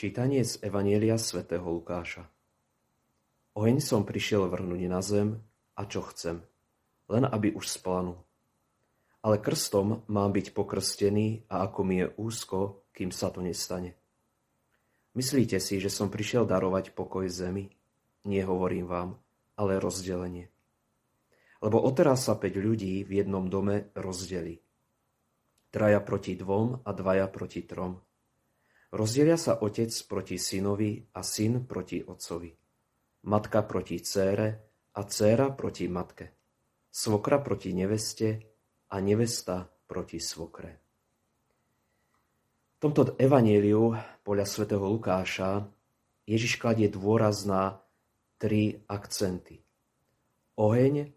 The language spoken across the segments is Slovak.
Čítanie z Evanielia svätého Lukáša Oheň som prišiel vrhnúť na zem a čo chcem, len aby už splanul. Ale krstom mám byť pokrstený a ako mi je úzko, kým sa to nestane. Myslíte si, že som prišiel darovať pokoj zemi? Nie hovorím vám, ale rozdelenie. Lebo odteraz sa päť ľudí v jednom dome rozdeli. Traja proti dvom a dvaja proti trom. Rozdelia sa otec proti synovi a syn proti otcovi. Matka proti cére a céra proti matke. Svokra proti neveste a nevesta proti svokre. V tomto evaníliu podľa svätého Lukáša Ježiš kladie dôraz na tri akcenty. Oheň,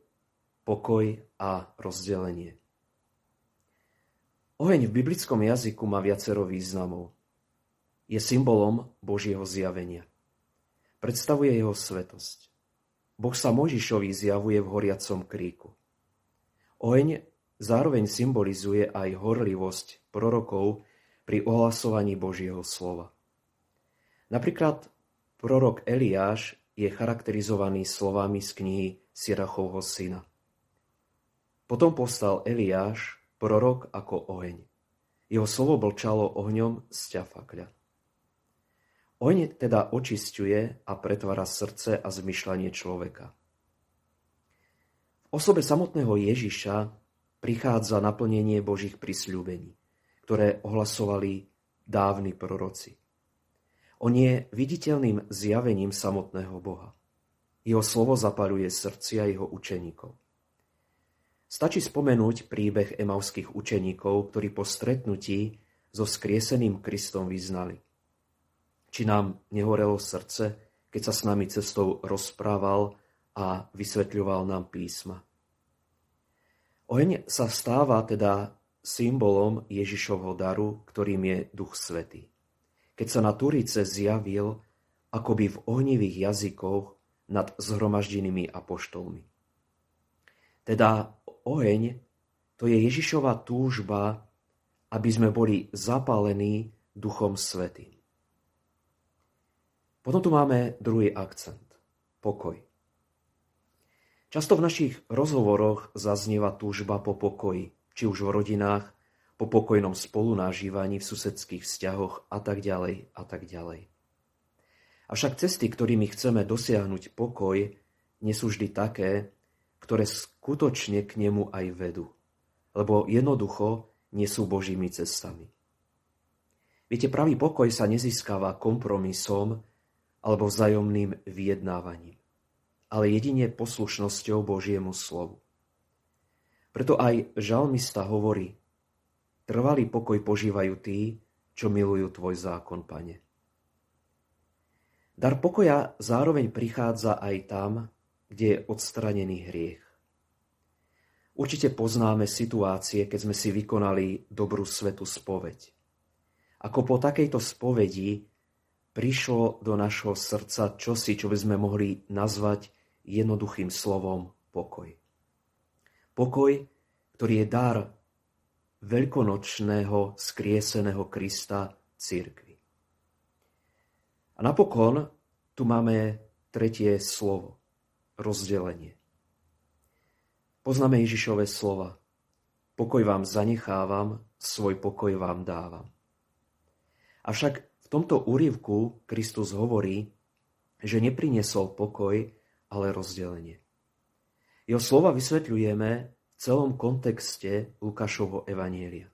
pokoj a rozdelenie. Oheň v biblickom jazyku má viacero významov. Je symbolom Božieho zjavenia. Predstavuje jeho svetosť. Boh sa Možišovi zjavuje v horiacom kríku. Oheň zároveň symbolizuje aj horlivosť prorokov pri ohlasovaní Božieho slova. Napríklad prorok Eliáš je charakterizovaný slovami z knihy Sirachovho syna. Potom postal Eliáš, prorok ako oheň. Jeho slovo blčalo ohňom z ťafakľa. Oheň teda očisťuje a pretvára srdce a zmyšľanie človeka. V osobe samotného Ježiša prichádza naplnenie Božích prisľúbení, ktoré ohlasovali dávni proroci. On je viditeľným zjavením samotného Boha. Jeho slovo zapaľuje srdcia jeho učeníkov. Stačí spomenúť príbeh emavských učeníkov, ktorí po stretnutí so skrieseným Kristom vyznali. Či nám nehorelo srdce, keď sa s nami cestou rozprával a vysvetľoval nám písma. Oheň sa stáva teda symbolom Ježišovho daru, ktorým je Duch Svetý keď sa na Turice zjavil akoby v ohnivých jazykoch nad zhromaždenými apoštolmi. Teda oheň to je Ježišova túžba, aby sme boli zapálení Duchom Svetým. Potom tu máme druhý akcent. Pokoj. Často v našich rozhovoroch zaznieva túžba po pokoji, či už v rodinách, po pokojnom spolunážívaní v susedských vzťahoch a tak ďalej a tak ďalej. Avšak cesty, ktorými chceme dosiahnuť pokoj, nie sú vždy také, ktoré skutočne k nemu aj vedú, lebo jednoducho nie sú Božími cestami. Viete, pravý pokoj sa nezískava kompromisom alebo vzájomným vyjednávaním, ale jedine poslušnosťou Božiemu slovu. Preto aj žalmista hovorí, Trvalý pokoj požívajú tí, čo milujú Tvoj zákon, Pane. Dar pokoja zároveň prichádza aj tam, kde je odstranený hriech. Určite poznáme situácie, keď sme si vykonali dobrú svetu spoveď. Ako po takejto spovedi prišlo do našho srdca čosi, čo by sme mohli nazvať jednoduchým slovom pokoj. Pokoj, ktorý je dar veľkonočného skrieseného Krista církvy. A napokon tu máme tretie slovo. Rozdelenie. Poznáme Ježišové slova. Pokoj vám zanechávam, svoj pokoj vám dávam. Avšak tomto úrivku Kristus hovorí, že neprinesol pokoj, ale rozdelenie. Jeho slova vysvetľujeme celom kontexte Lukášovho evanielia.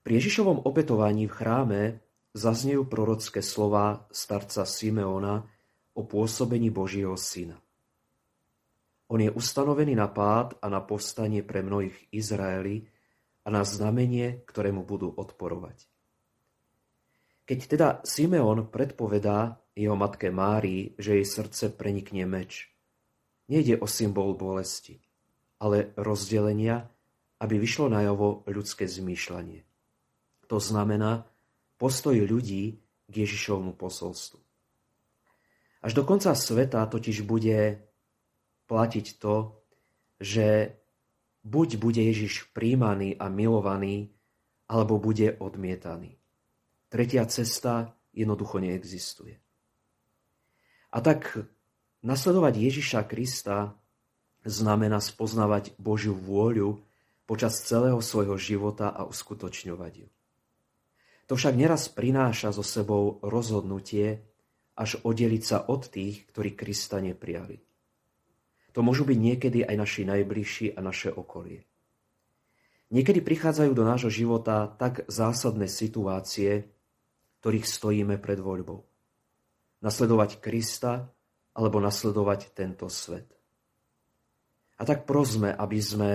Pri Ježišovom opetovaní v chráme zaznejú prorocké slova starca Simeona o pôsobení Božieho syna. On je ustanovený na pád a na povstanie pre mnohých Izraeli a na znamenie, ktorému budú odporovať. Keď teda Simeon predpovedá jeho matke Márii, že jej srdce prenikne meč, nejde o symbol bolesti – ale rozdelenia, aby vyšlo najavo ľudské zmýšľanie. To znamená postoj ľudí k Ježišovmu posolstvu. Až do konca sveta totiž bude platiť to, že buď bude Ježiš príjmaný a milovaný, alebo bude odmietaný. Tretia cesta jednoducho neexistuje. A tak nasledovať Ježiša Krista znamená spoznávať Božiu vôľu počas celého svojho života a uskutočňovať ju. To však neraz prináša so sebou rozhodnutie, až oddeliť sa od tých, ktorí Krista neprijali. To môžu byť niekedy aj naši najbližší a naše okolie. Niekedy prichádzajú do nášho života tak zásadné situácie, ktorých stojíme pred voľbou. Nasledovať Krista alebo nasledovať tento svet. A tak prosme, aby sme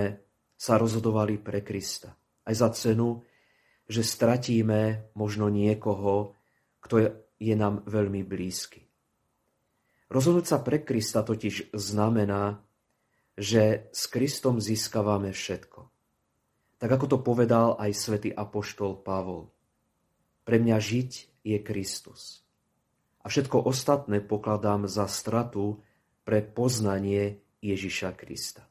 sa rozhodovali pre Krista. Aj za cenu, že stratíme možno niekoho, kto je nám veľmi blízky. Rozhodnúť sa pre Krista totiž znamená, že s Kristom získavame všetko. Tak ako to povedal aj svätý Apoštol Pavol. Pre mňa žiť je Kristus. A všetko ostatné pokladám za stratu pre poznanie Ježiša Krista.